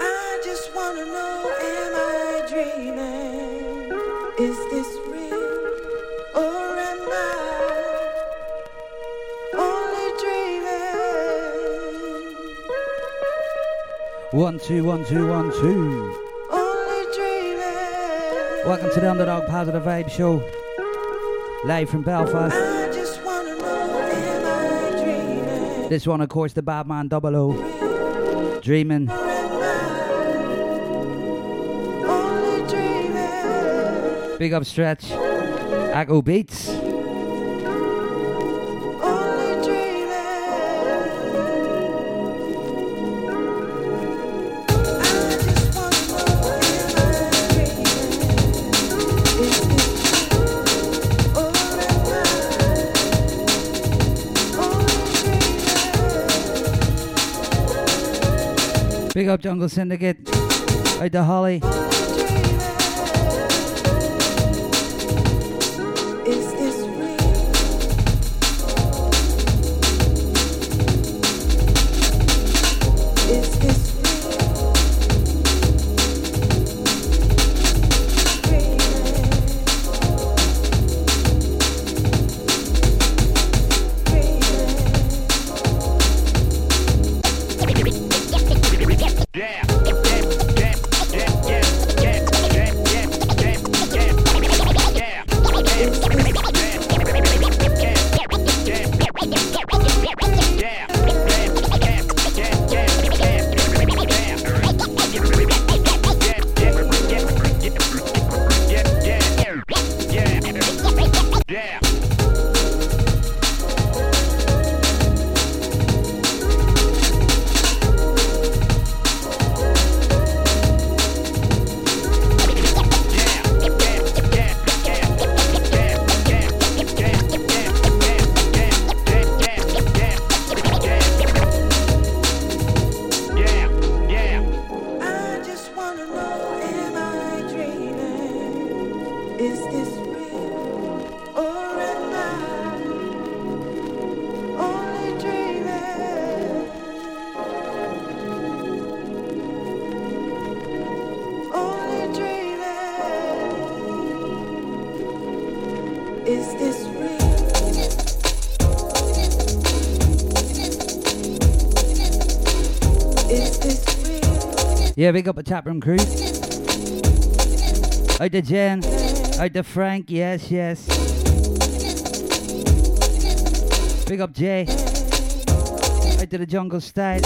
I just wanna know, am I dreaming? Is this real or am I only dreaming? One, two, one, two, one, two. Only dreaming. Welcome to the Undadog Positive Vibe Show. Live from Belfast. I just wanna know, am I dreaming? This one, of course, the Batman Double O. Dreaming. Or am I only dreaming? Big up stretch. AKO Beatz. Up Jungle Syndicate. Out to Holly. Yeah, big up a taproom crew. Out to Jen. Out to Frank. Yes, yes. Big up Jay. Out to the jungle style.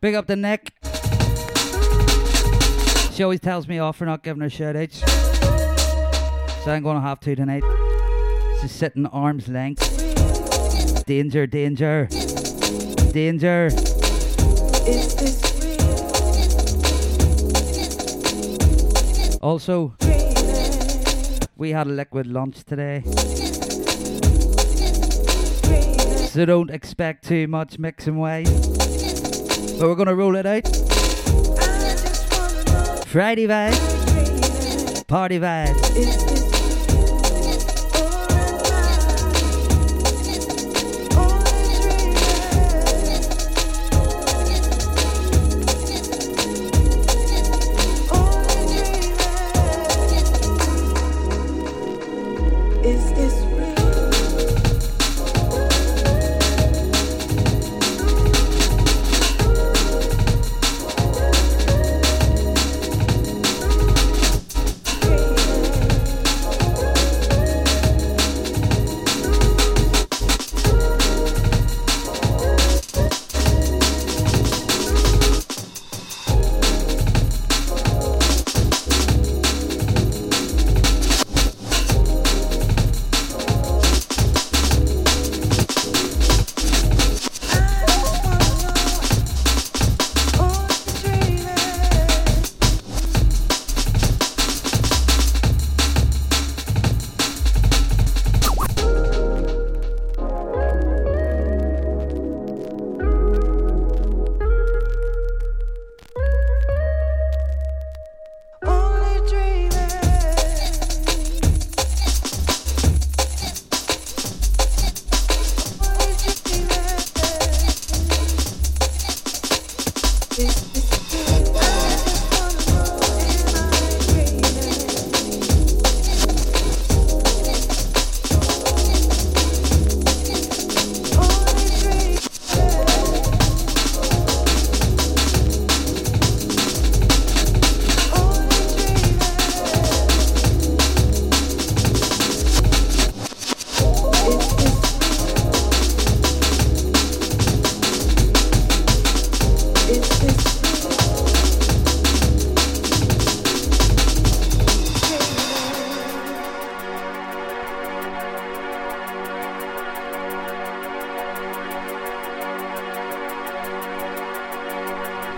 Big up the neck. She always tells me off for not giving her shout outs. So I'm gonna have to tonight. She's sitting arm's length. Danger, danger. Danger. Also, we had a liquid lunch today. So don't expect too much mixing way. But we're gonna roll it out. Friday vibes, Party vibe.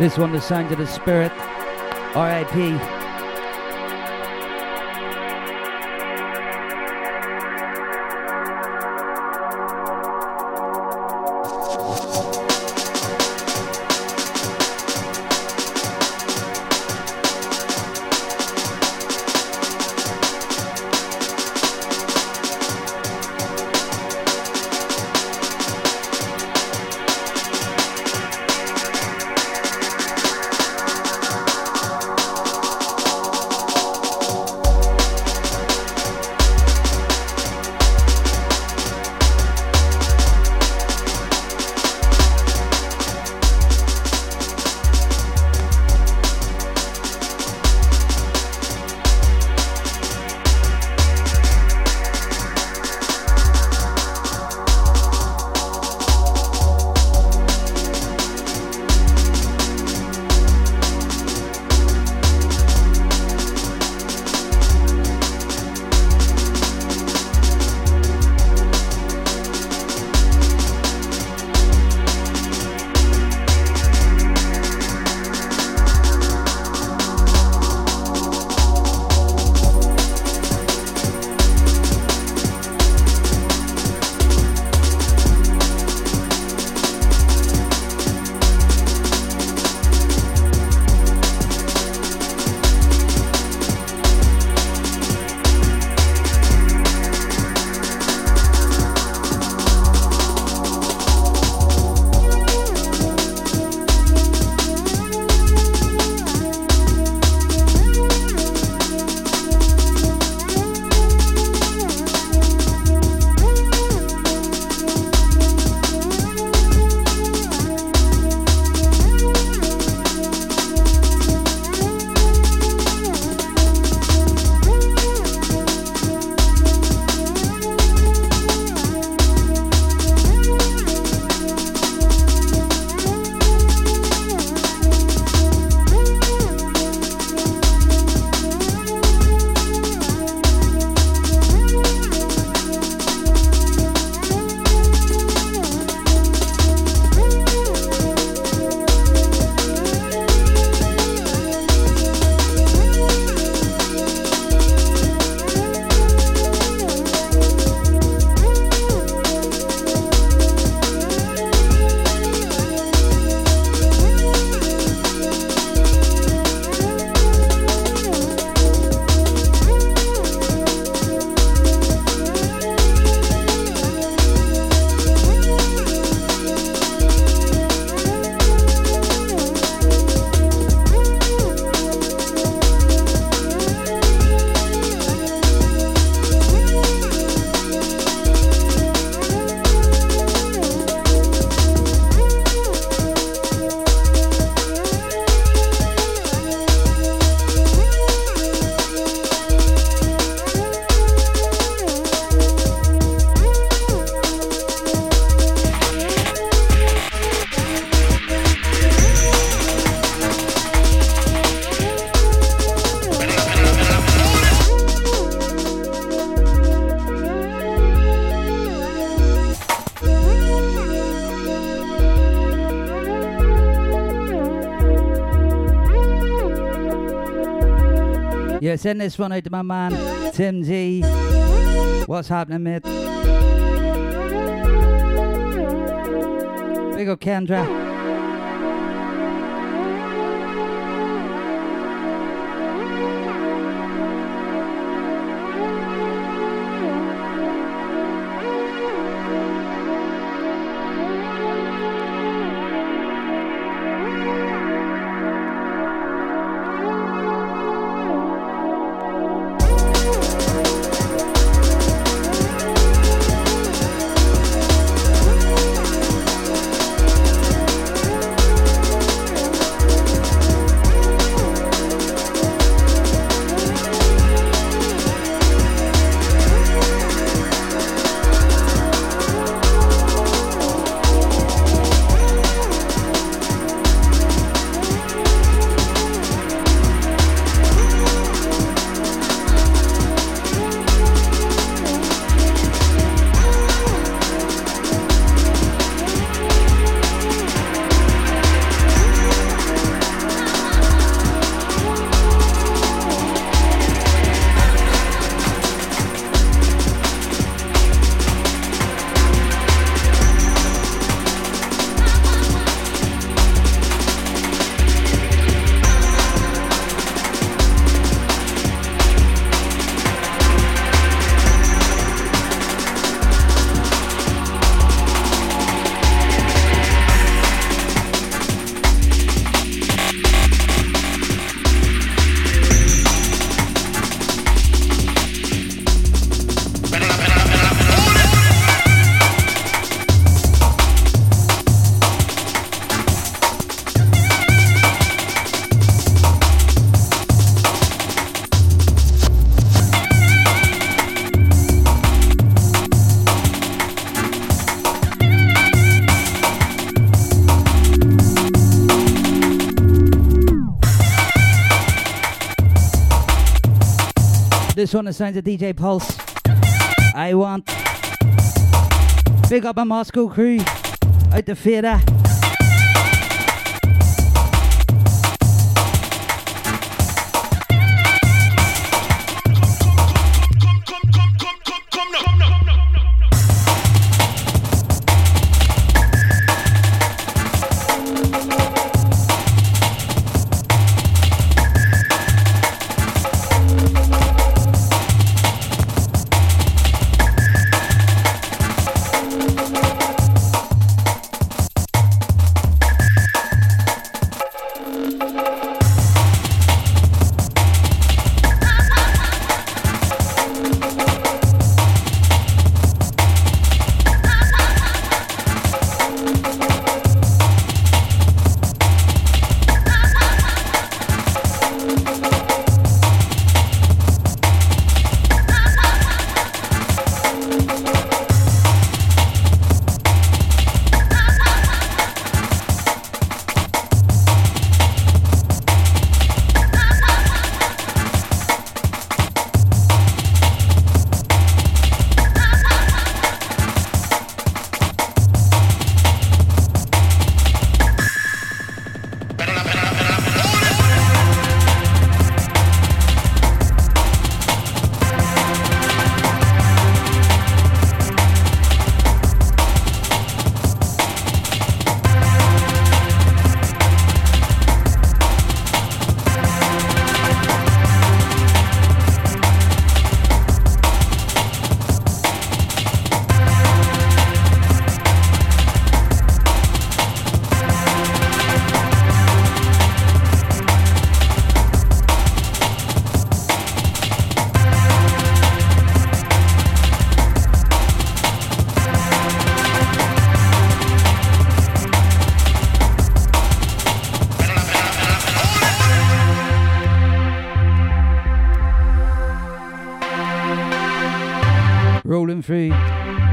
This one, the sound of the spirit. R.I.P. send this one out to my man, Tim G. What's happening, mate? Big up Kendra. This one is signed to DJ Pulse. I want. Big up my Moscow crew. Out the theatre.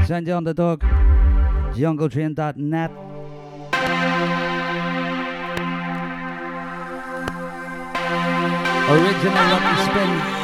You on the dog. JungleTrain.net. Original Lucky Spin.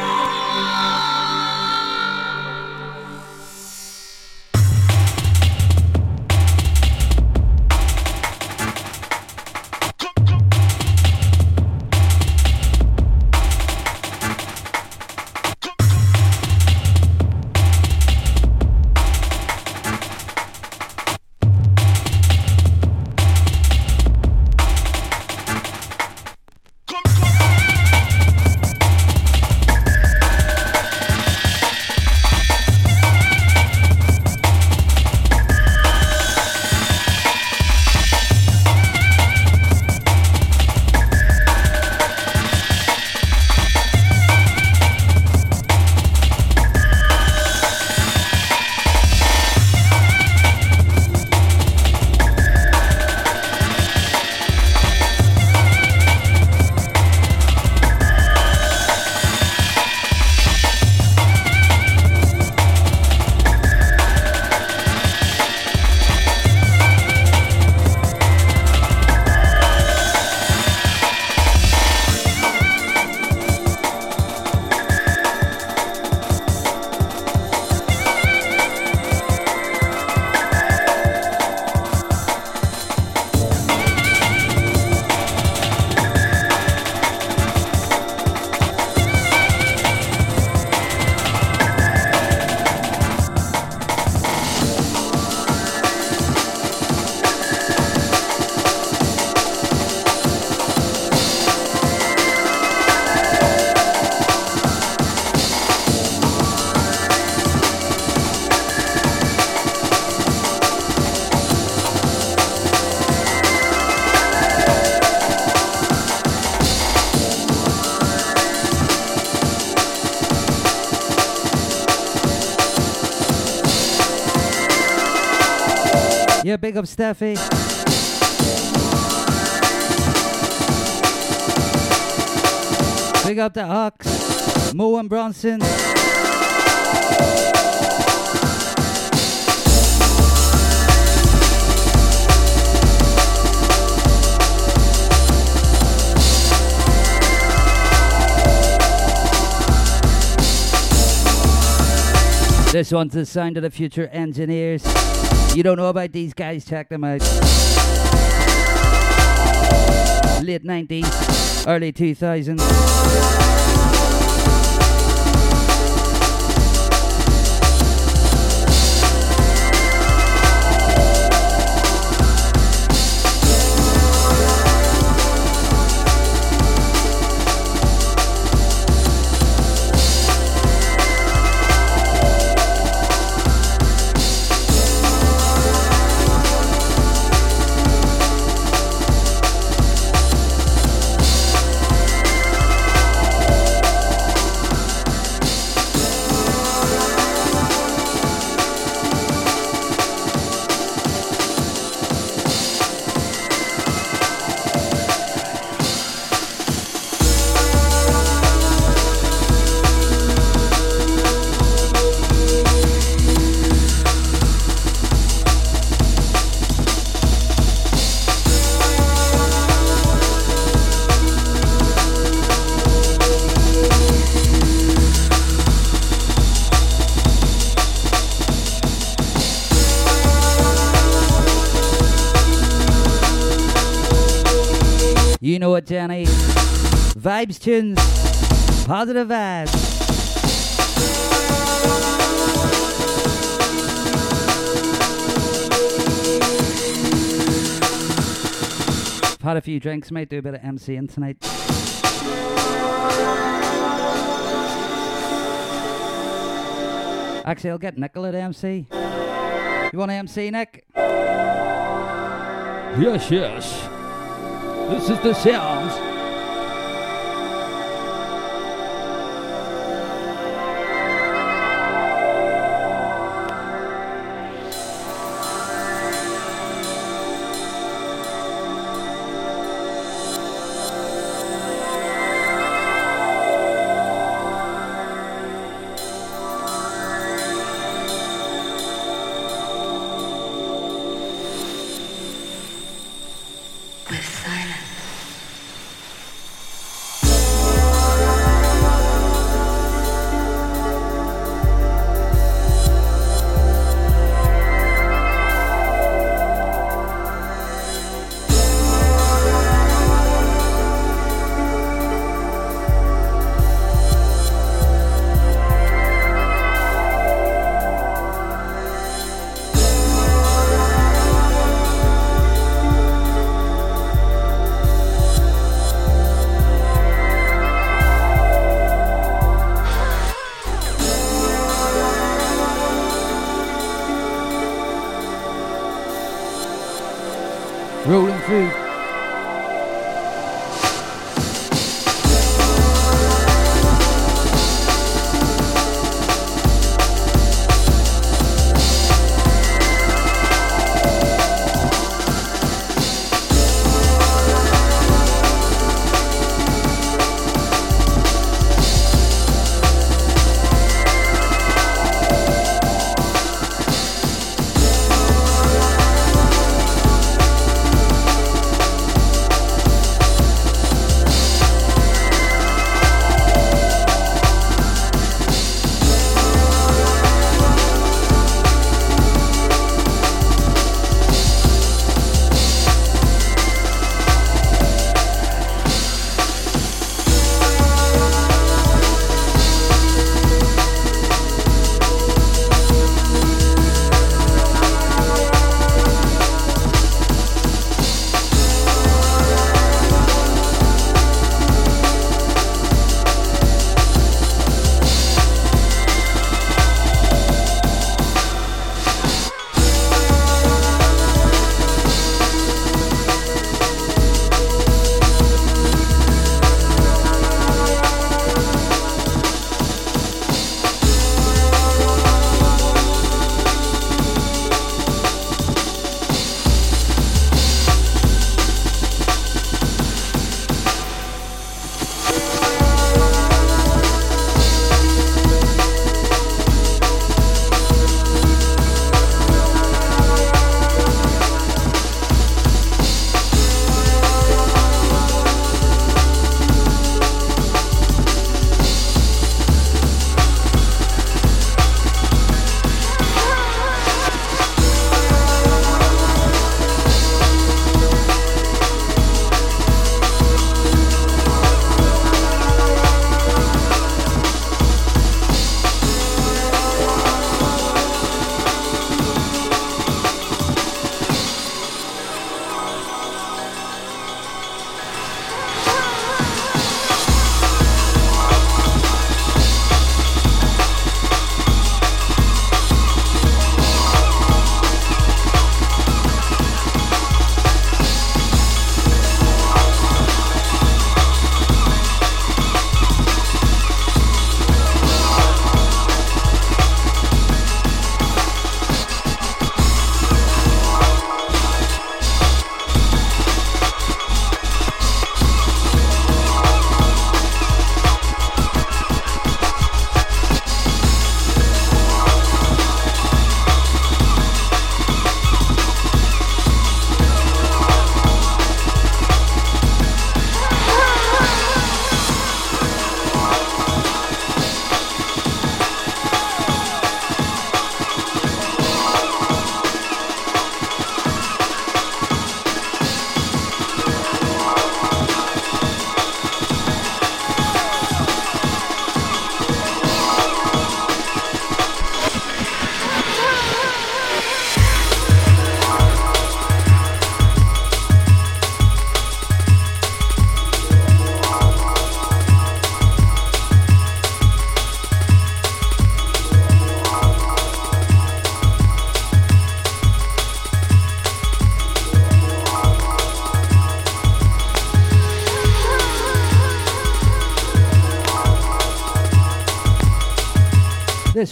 Big up Steffi. Big up the Ox, Mo and Bronson. This one's sound of the future engineers. You don't know about these guys, check them out. Late 90s, early 2000s. Vibes tunes, positive vibes. Had a few drinks, might do a bit of MCing tonight. Actually, I'll get Nickel at MC. You want to MC, Nick? Yes, yes. This is the sounds.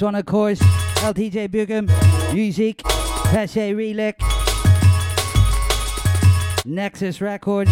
One, of course, LTJ Bukem, Music, Peshay Rework, Nexus Records.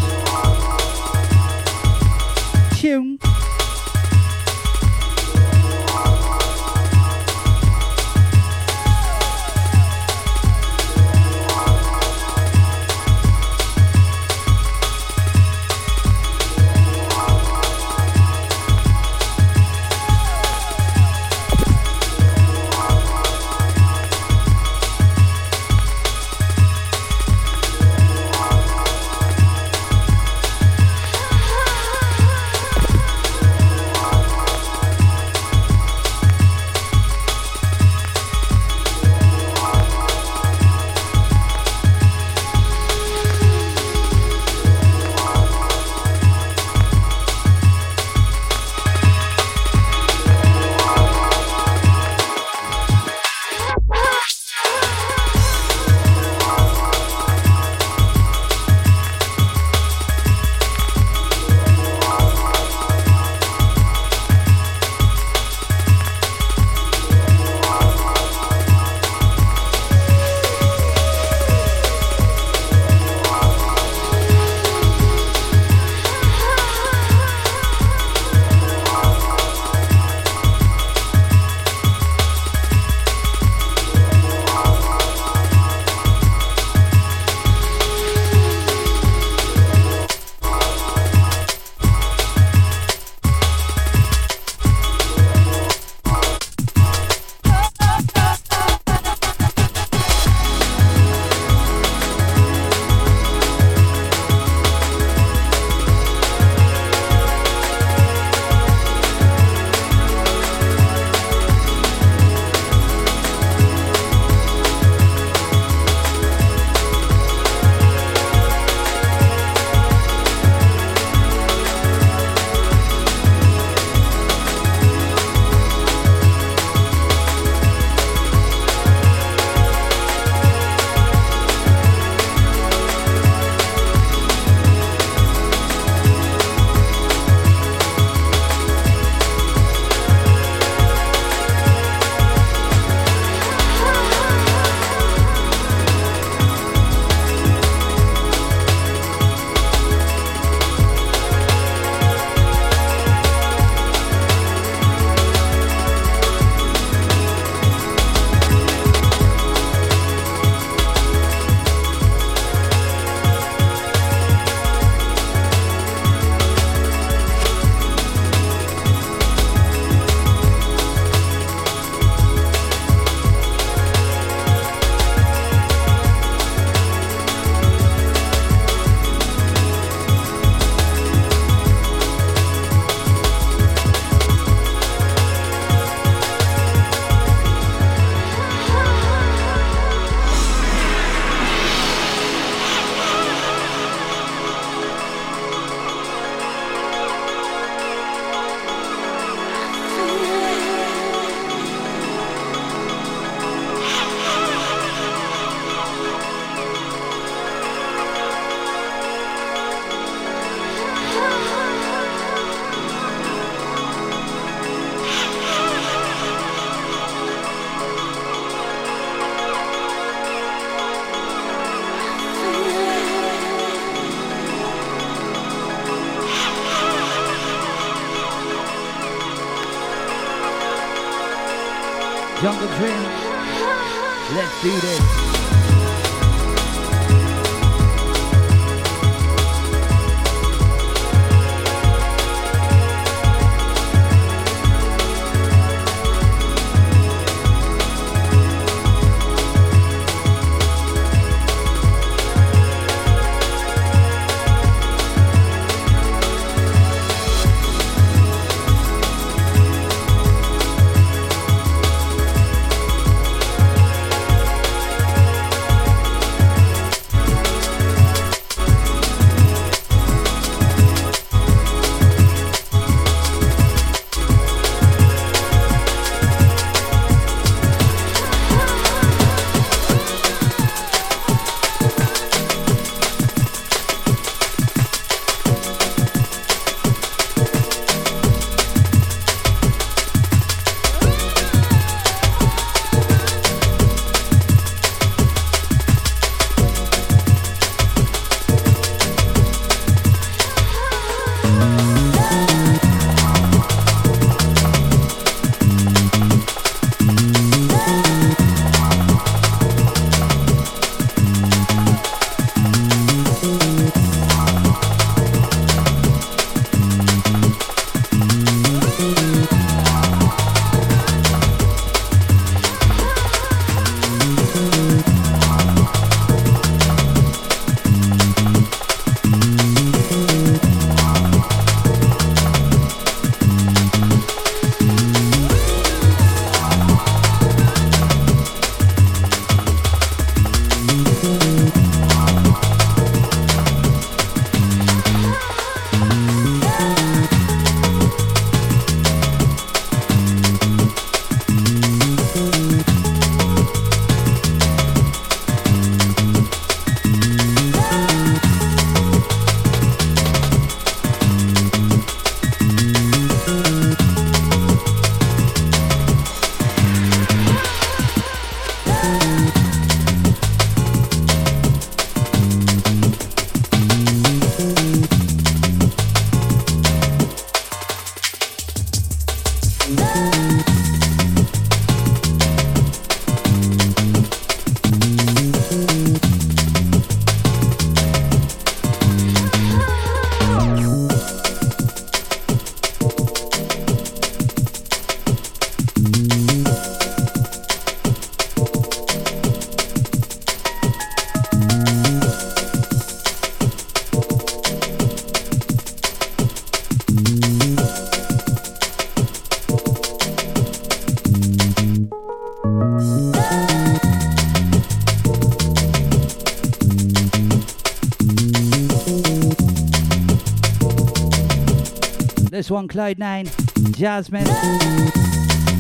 One, Cloud Nine, Jazzmin,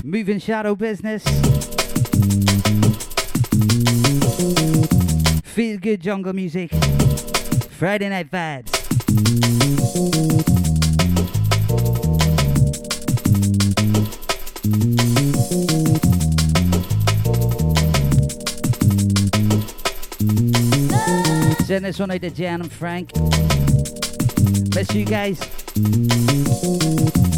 Moving Shadow Business, Feel Good Jungle Music, Friday Night Vibes. Send this one out to Jan and Frank. Miss you guys. うん。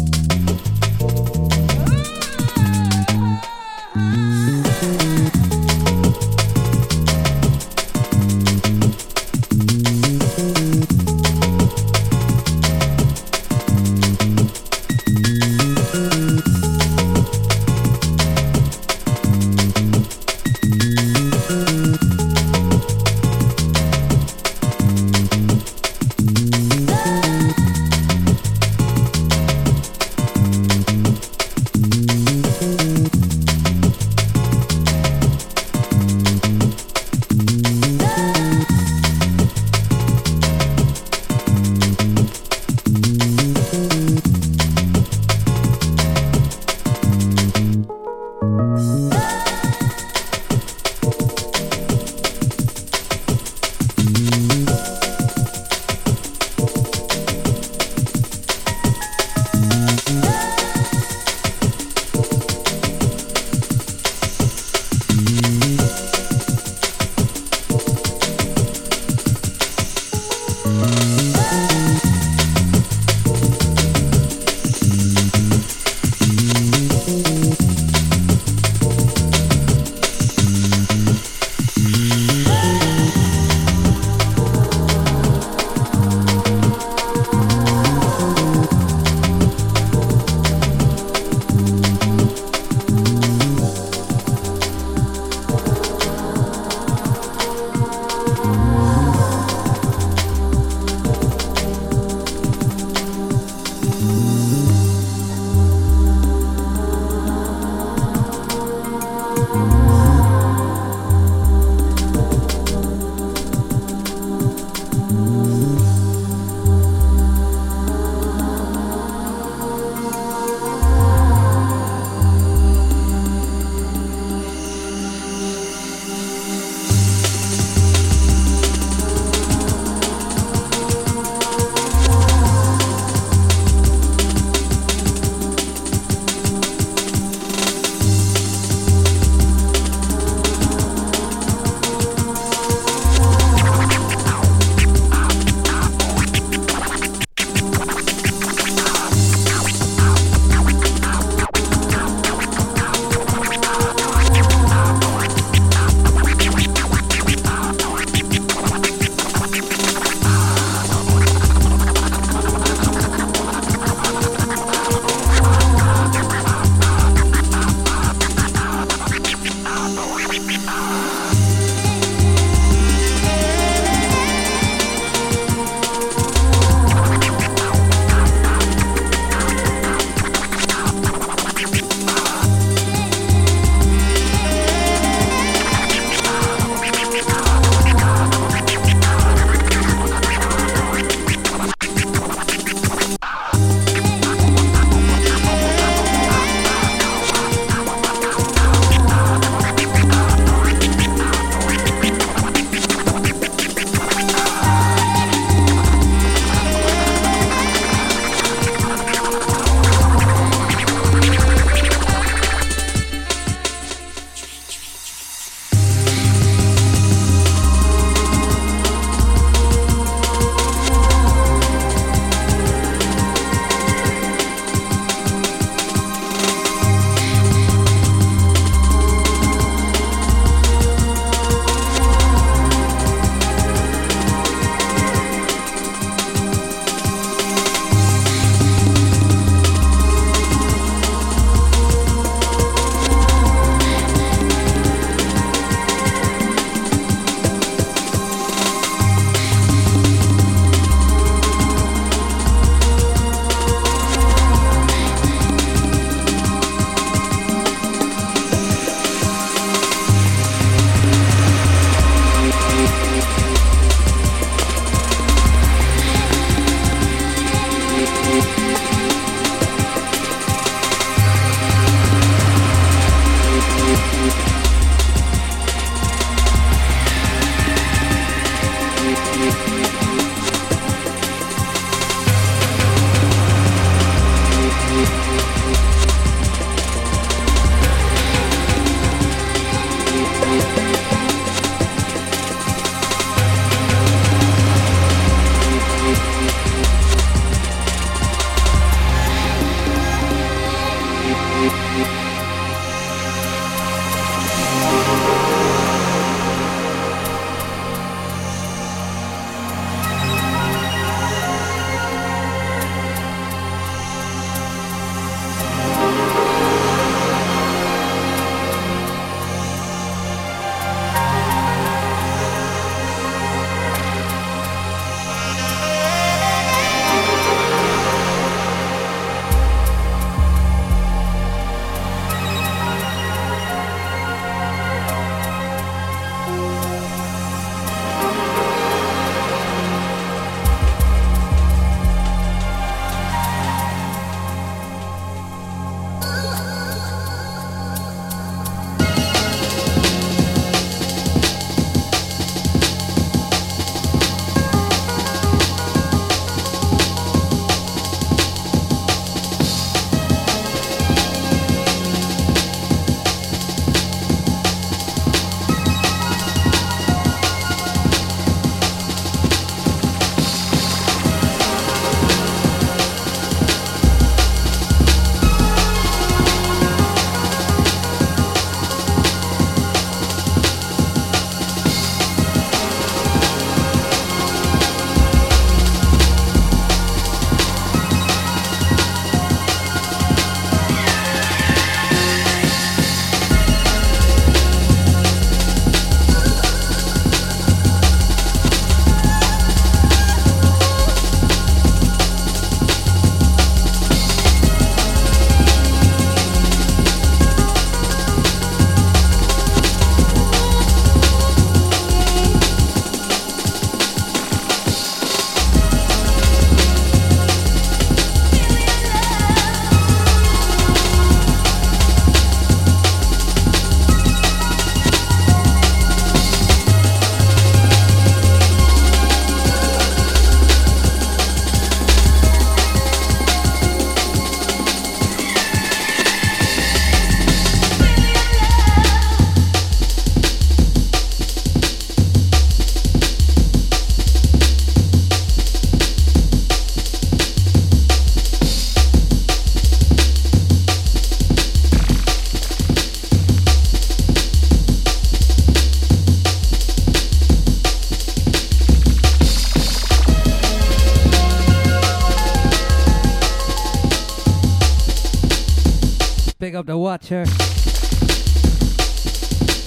Watcher.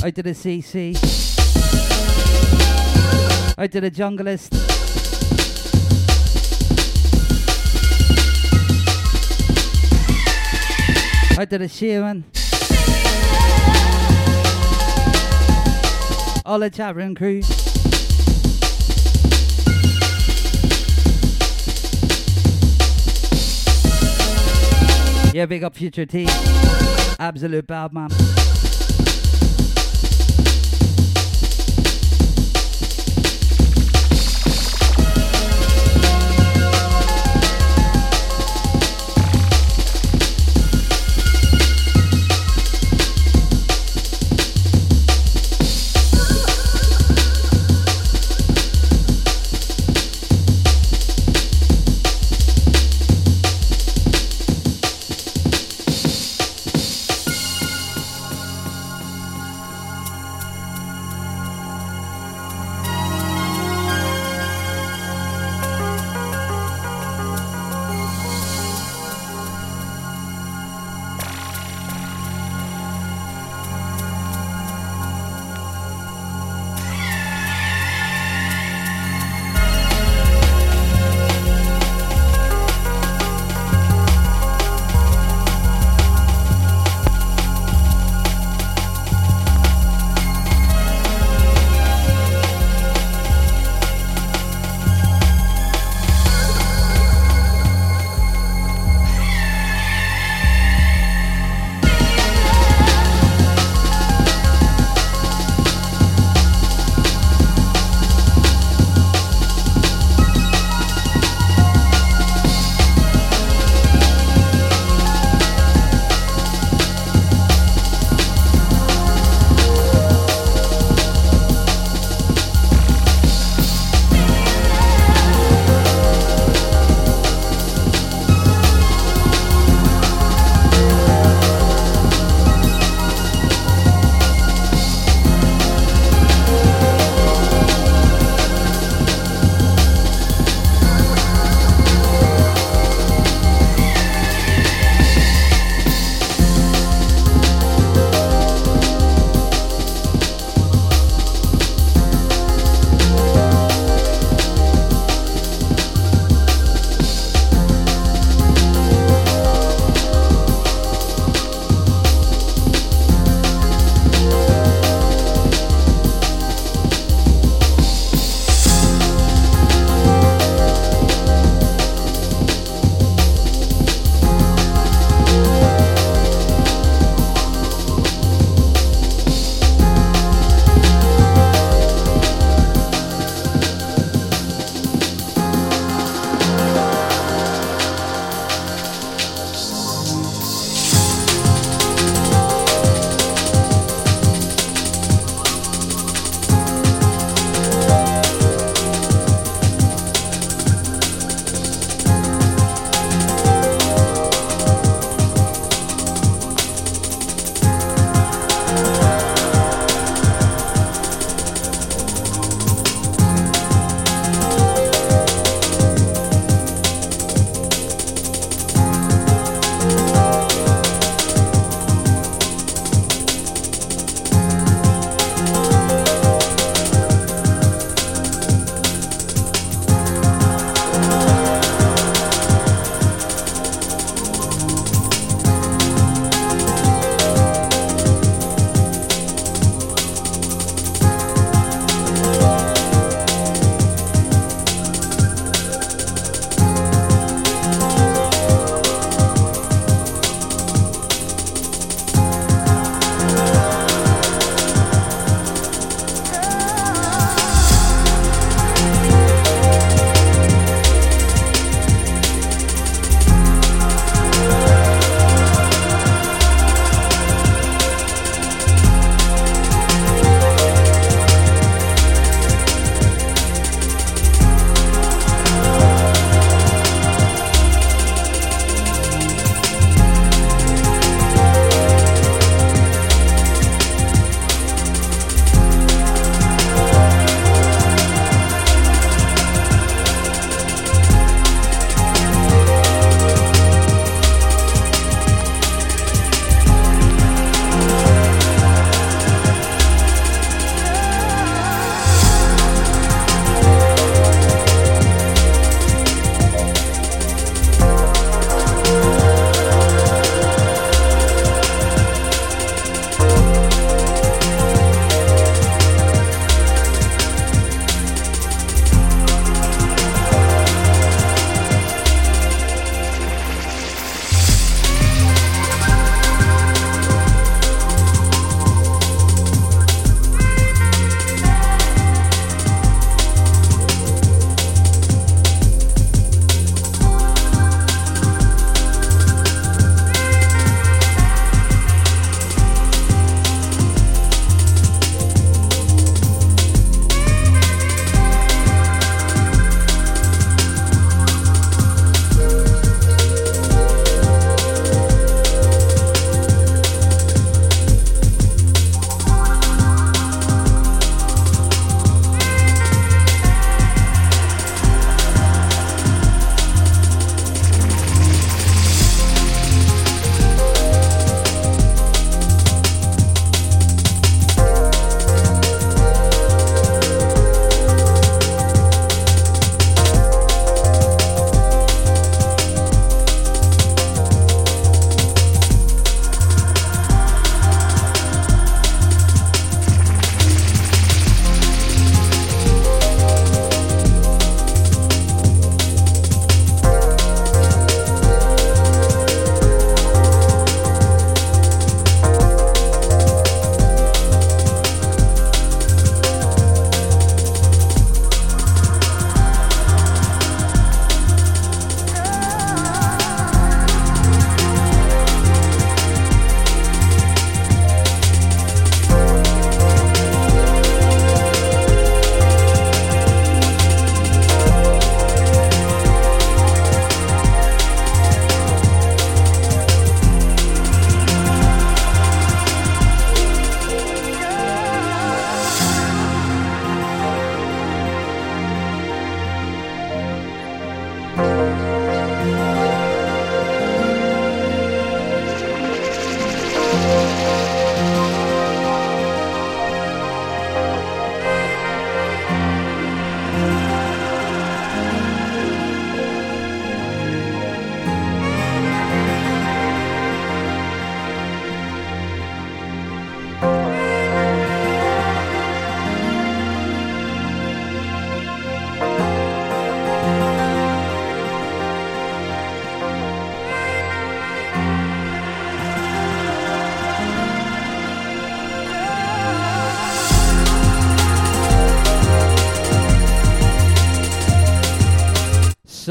Out to the CC. I did a Junglist. Out to the Shaman. All the chat room crew. Yeah, big up Future T. Absolute bad man.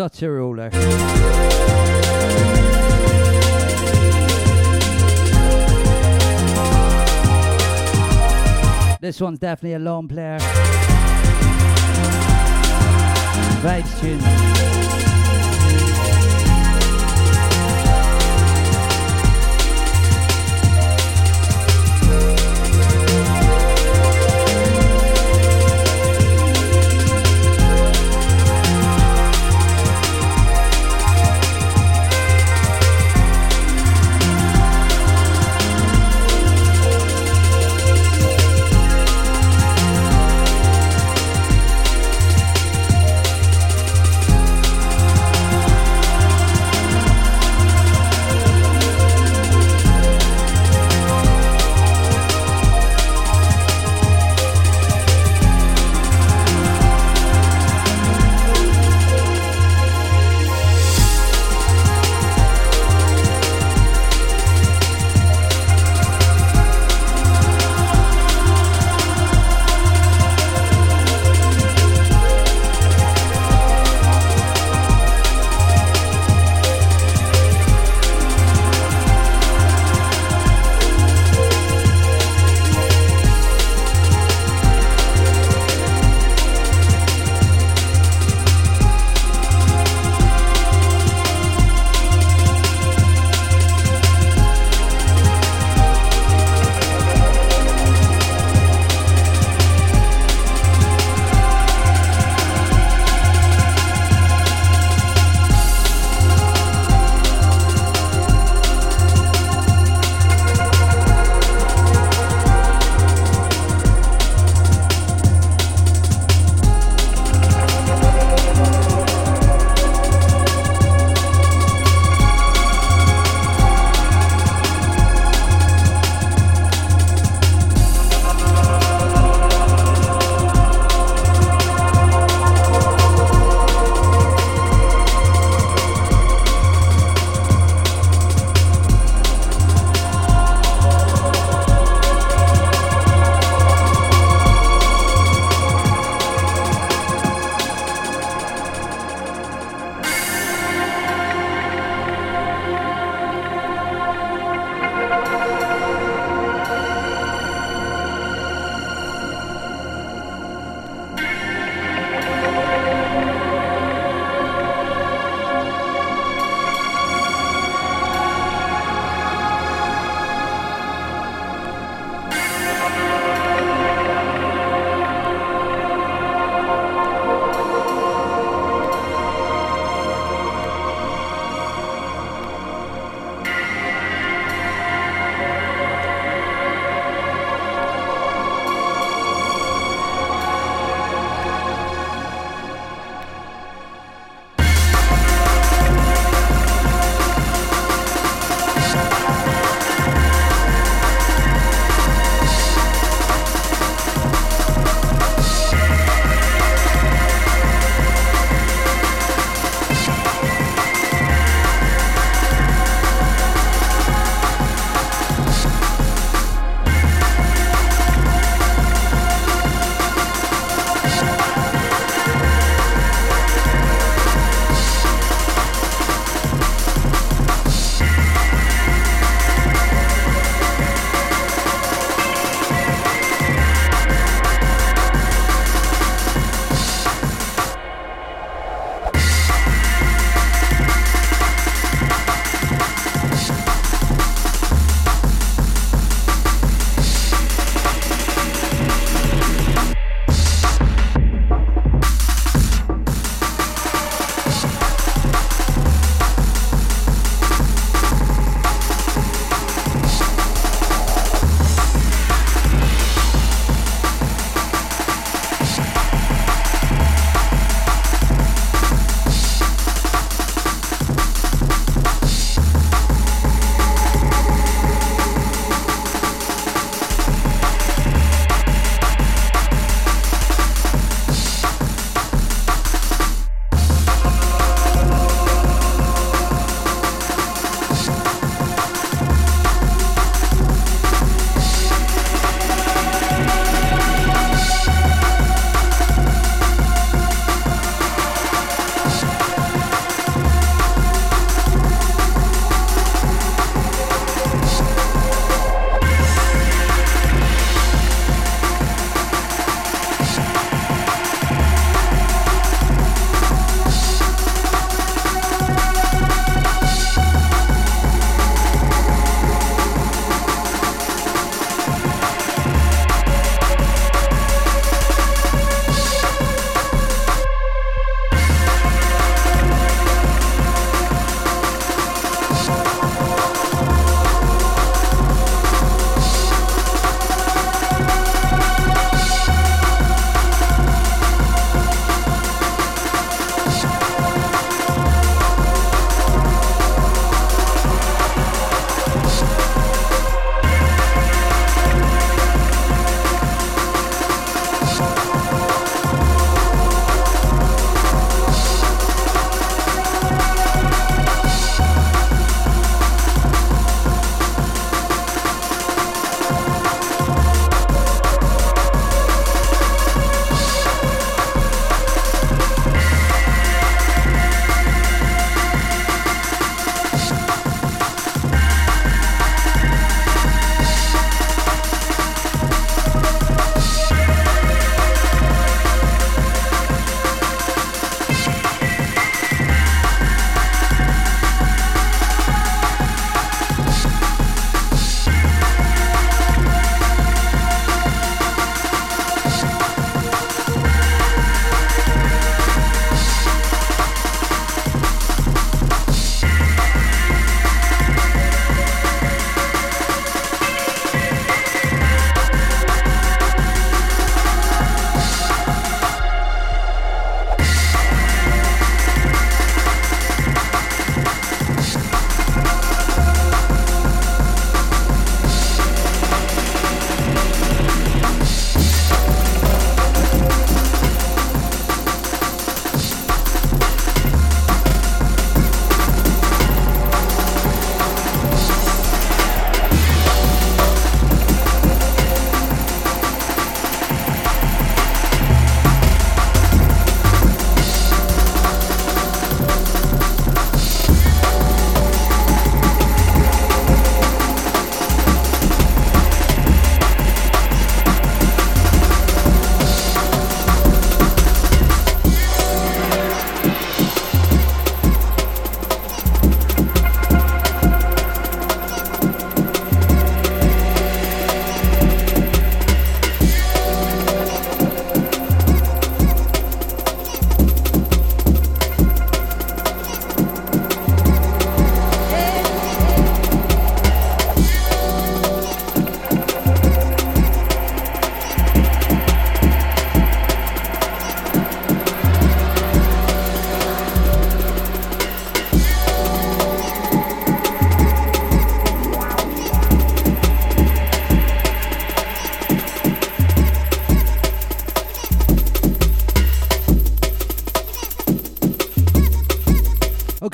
Such a ruler. This one's definitely a lone player. Vibes tune.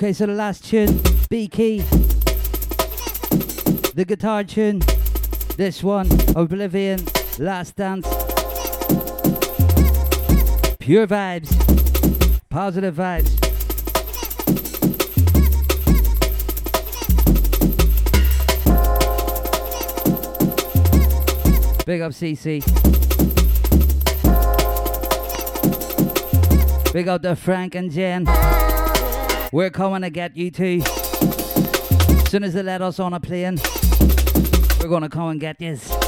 Okay, so the last tune, B-Key. The guitar tune. This one, Oblivion, Last Dance. Pure vibes. Positive vibes. Big up CC. Big up to Frank and Jen. We're coming to get you too. As soon as they let us on a plane, we're gonna come and get yous.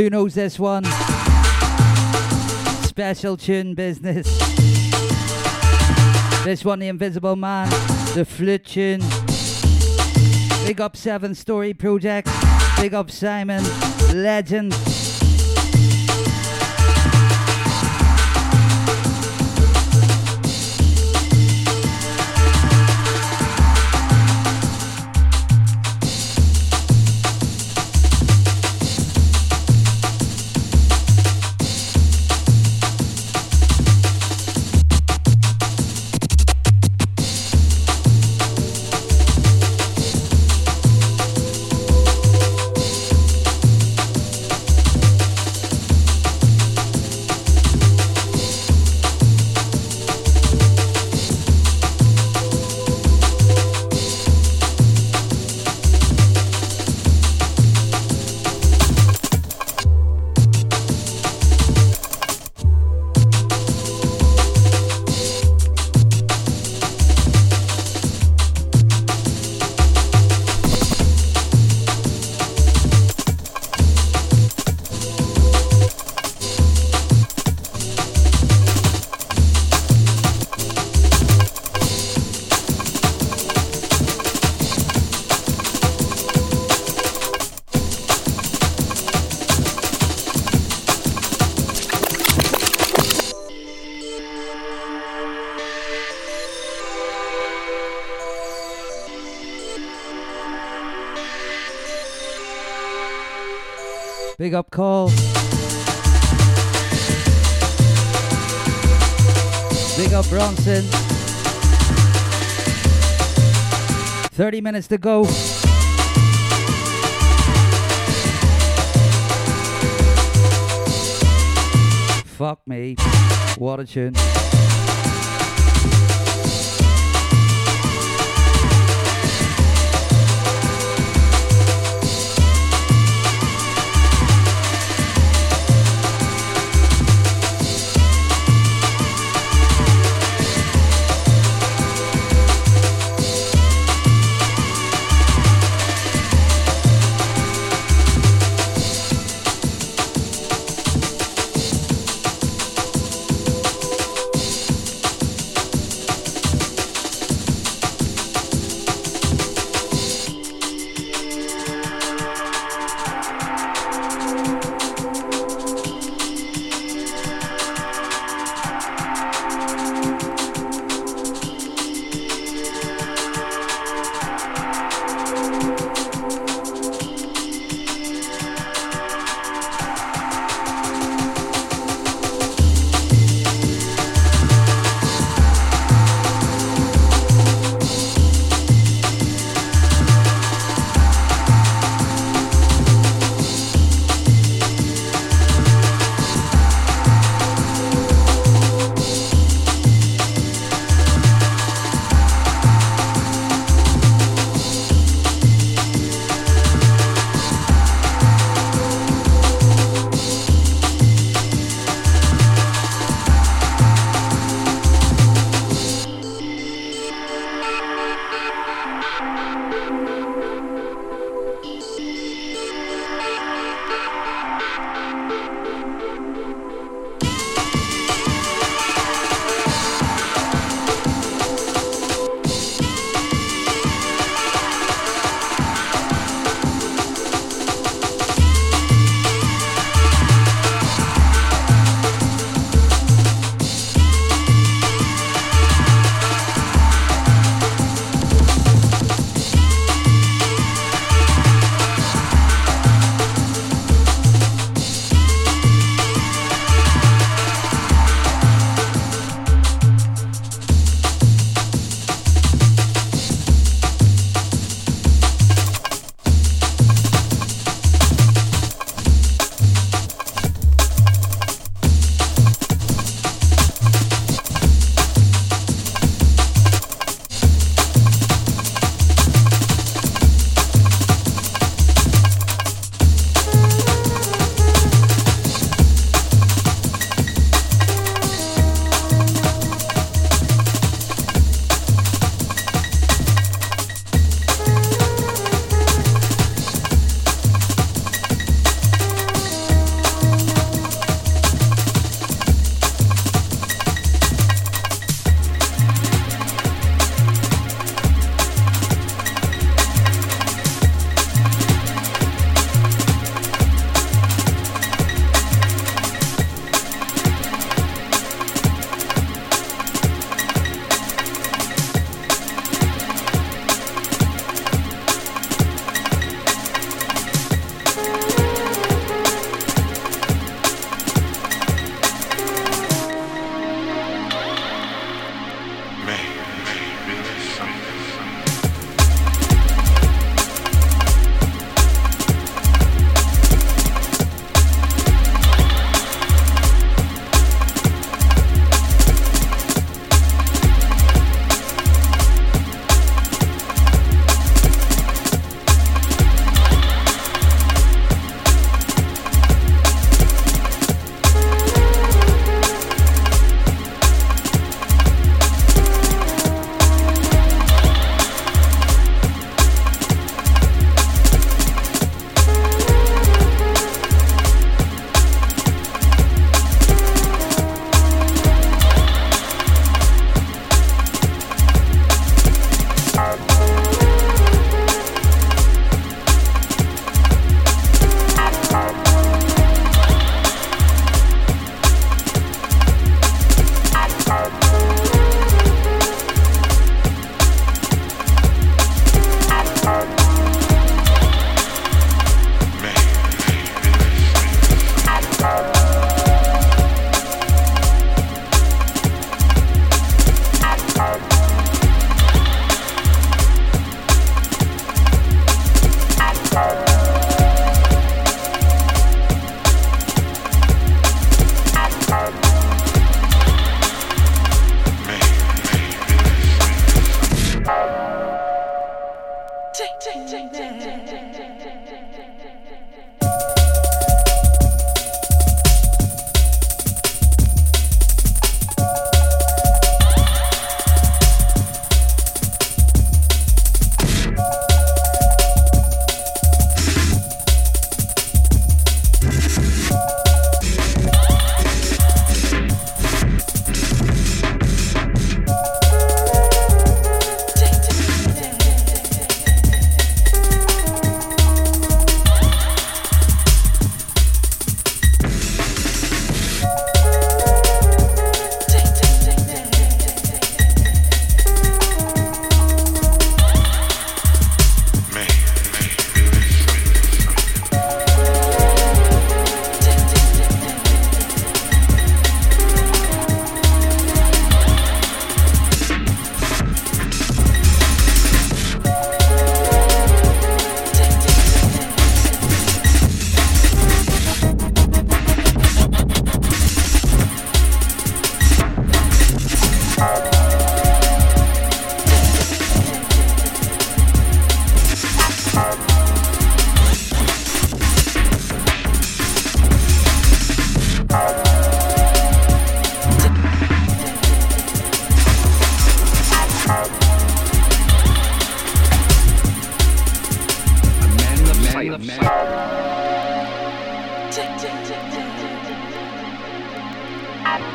Who knows this one? Special tune business. This one, The Invisible Man, the flute tune. Big up Seven Story Project. Big up Simon, legend. Up call. Big up Bronson. 30 minutes to go. Fuck me. What a tune.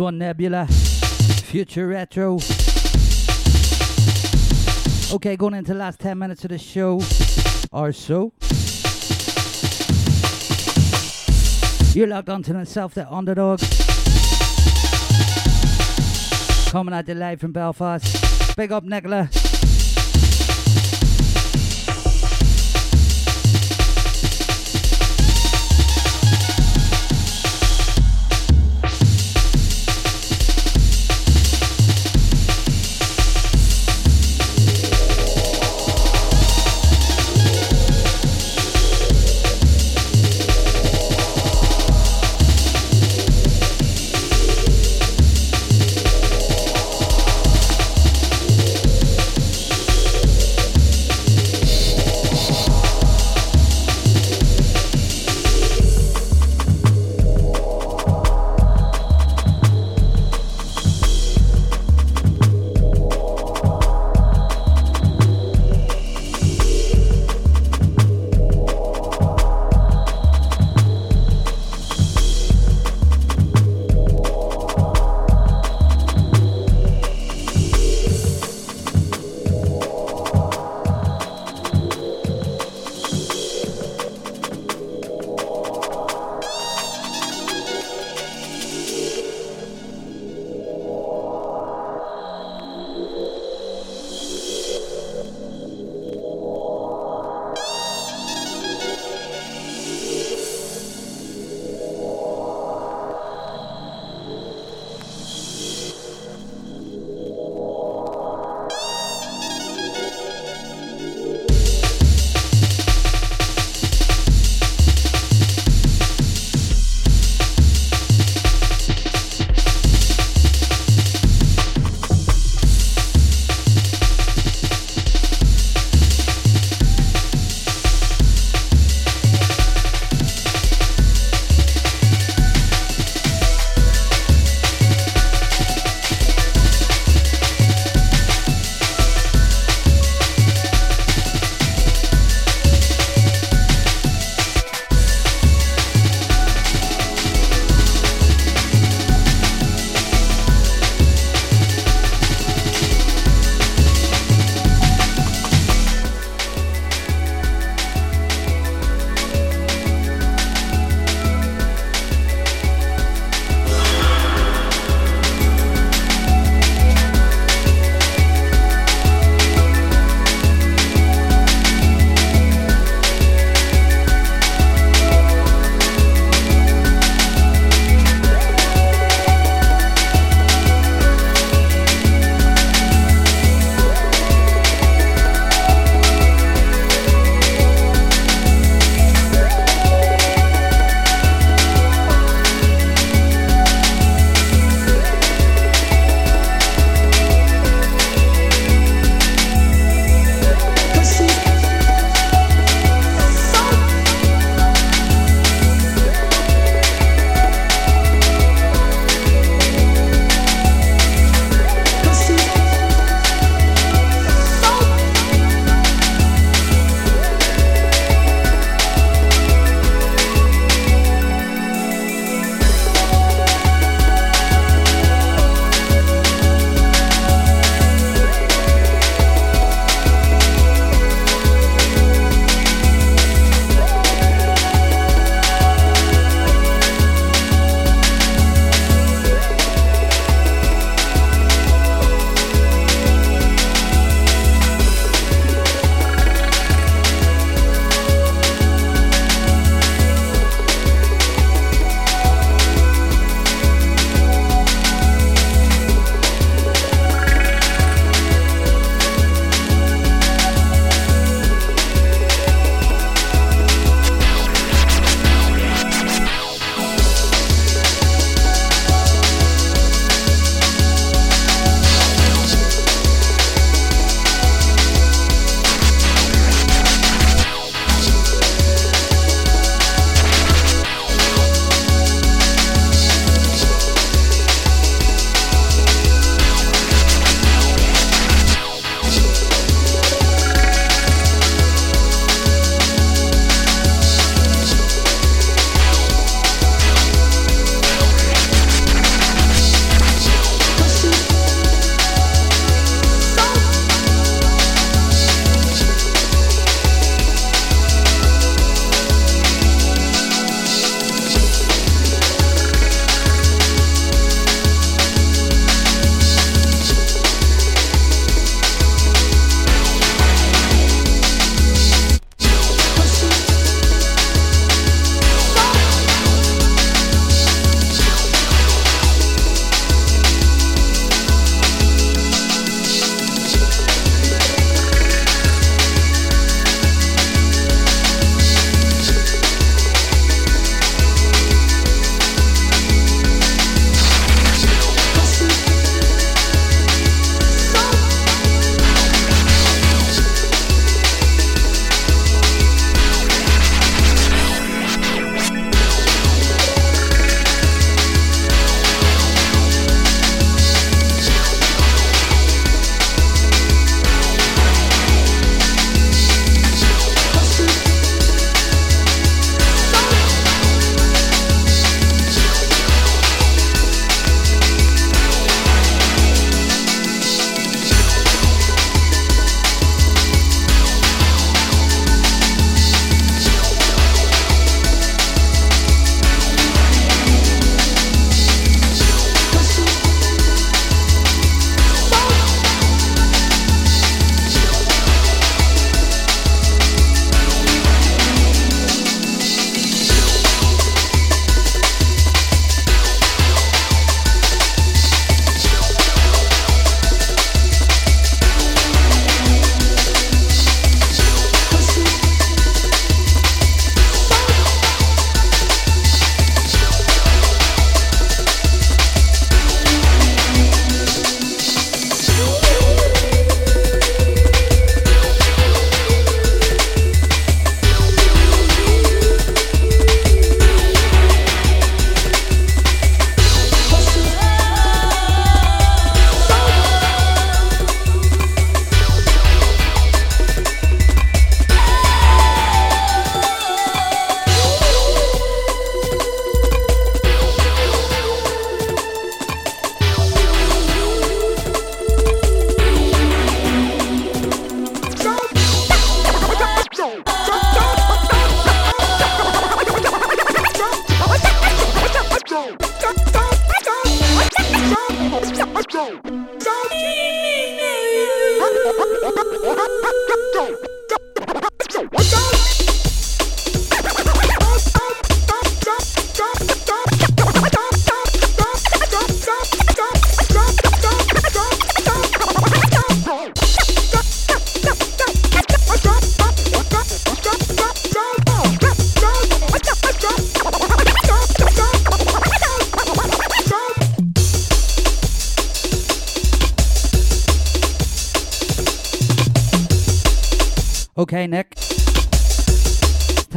One, Nebula. Future Retro. Okay, going into the last 10 minutes of the show or so. You're locked onto myself, the Undadog. Coming at you live from Belfast. Big up, Nicola.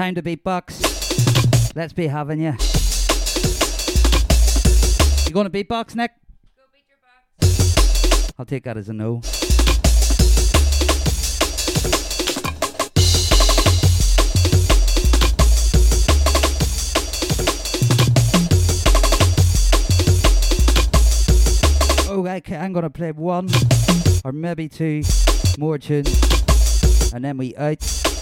Time to beatbox. Let's be having you. You going to beatbox, Nick? I'll take that as a no. Oh, okay, I'm gonna play one or maybe two more tunes and then we out.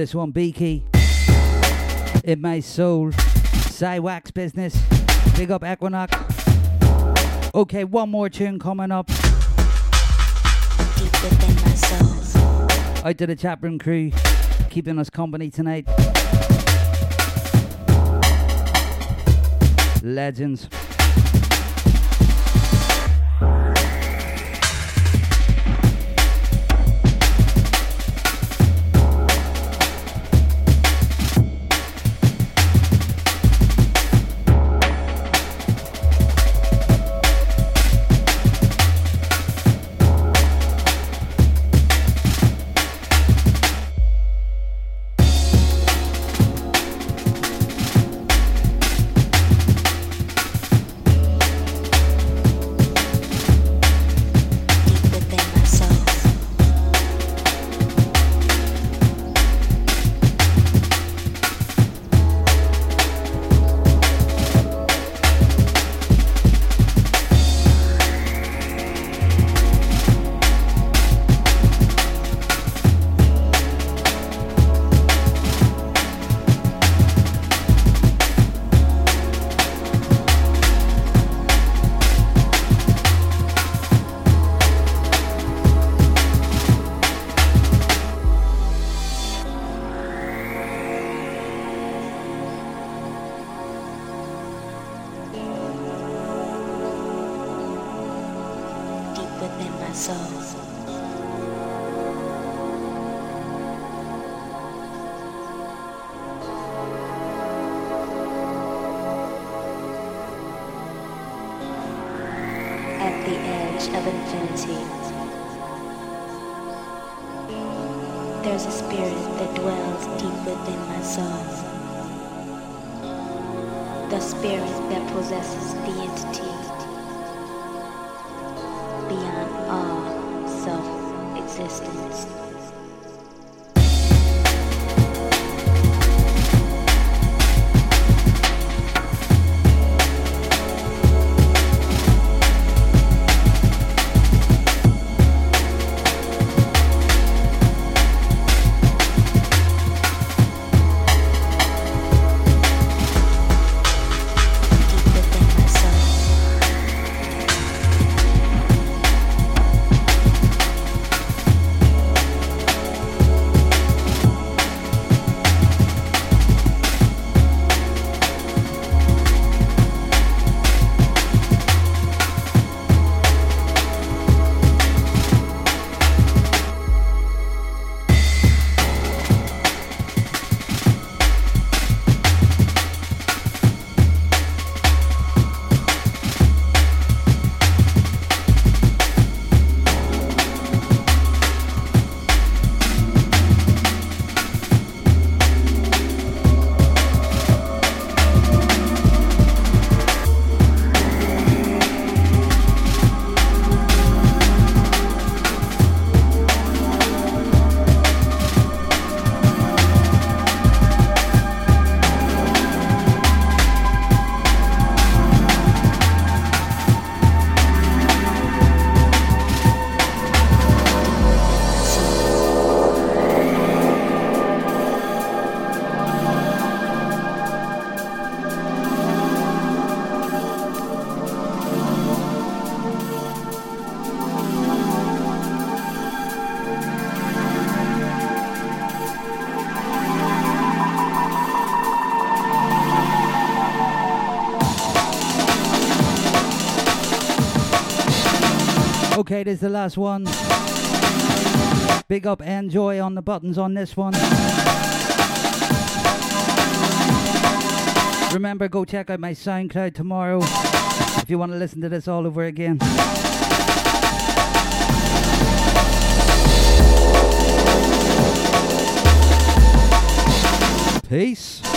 This one, B-Key. In my soul. Sci Wax business. Big up Equinox. Okay, one more tune coming up. Deep within my soul. Out to the chat room crew, keeping us company tonight. Legends. Is the last one. Big up Enjoy on the buttons on this one. Remember, go check out my SoundCloud tomorrow if you want to listen to this all over again. Peace.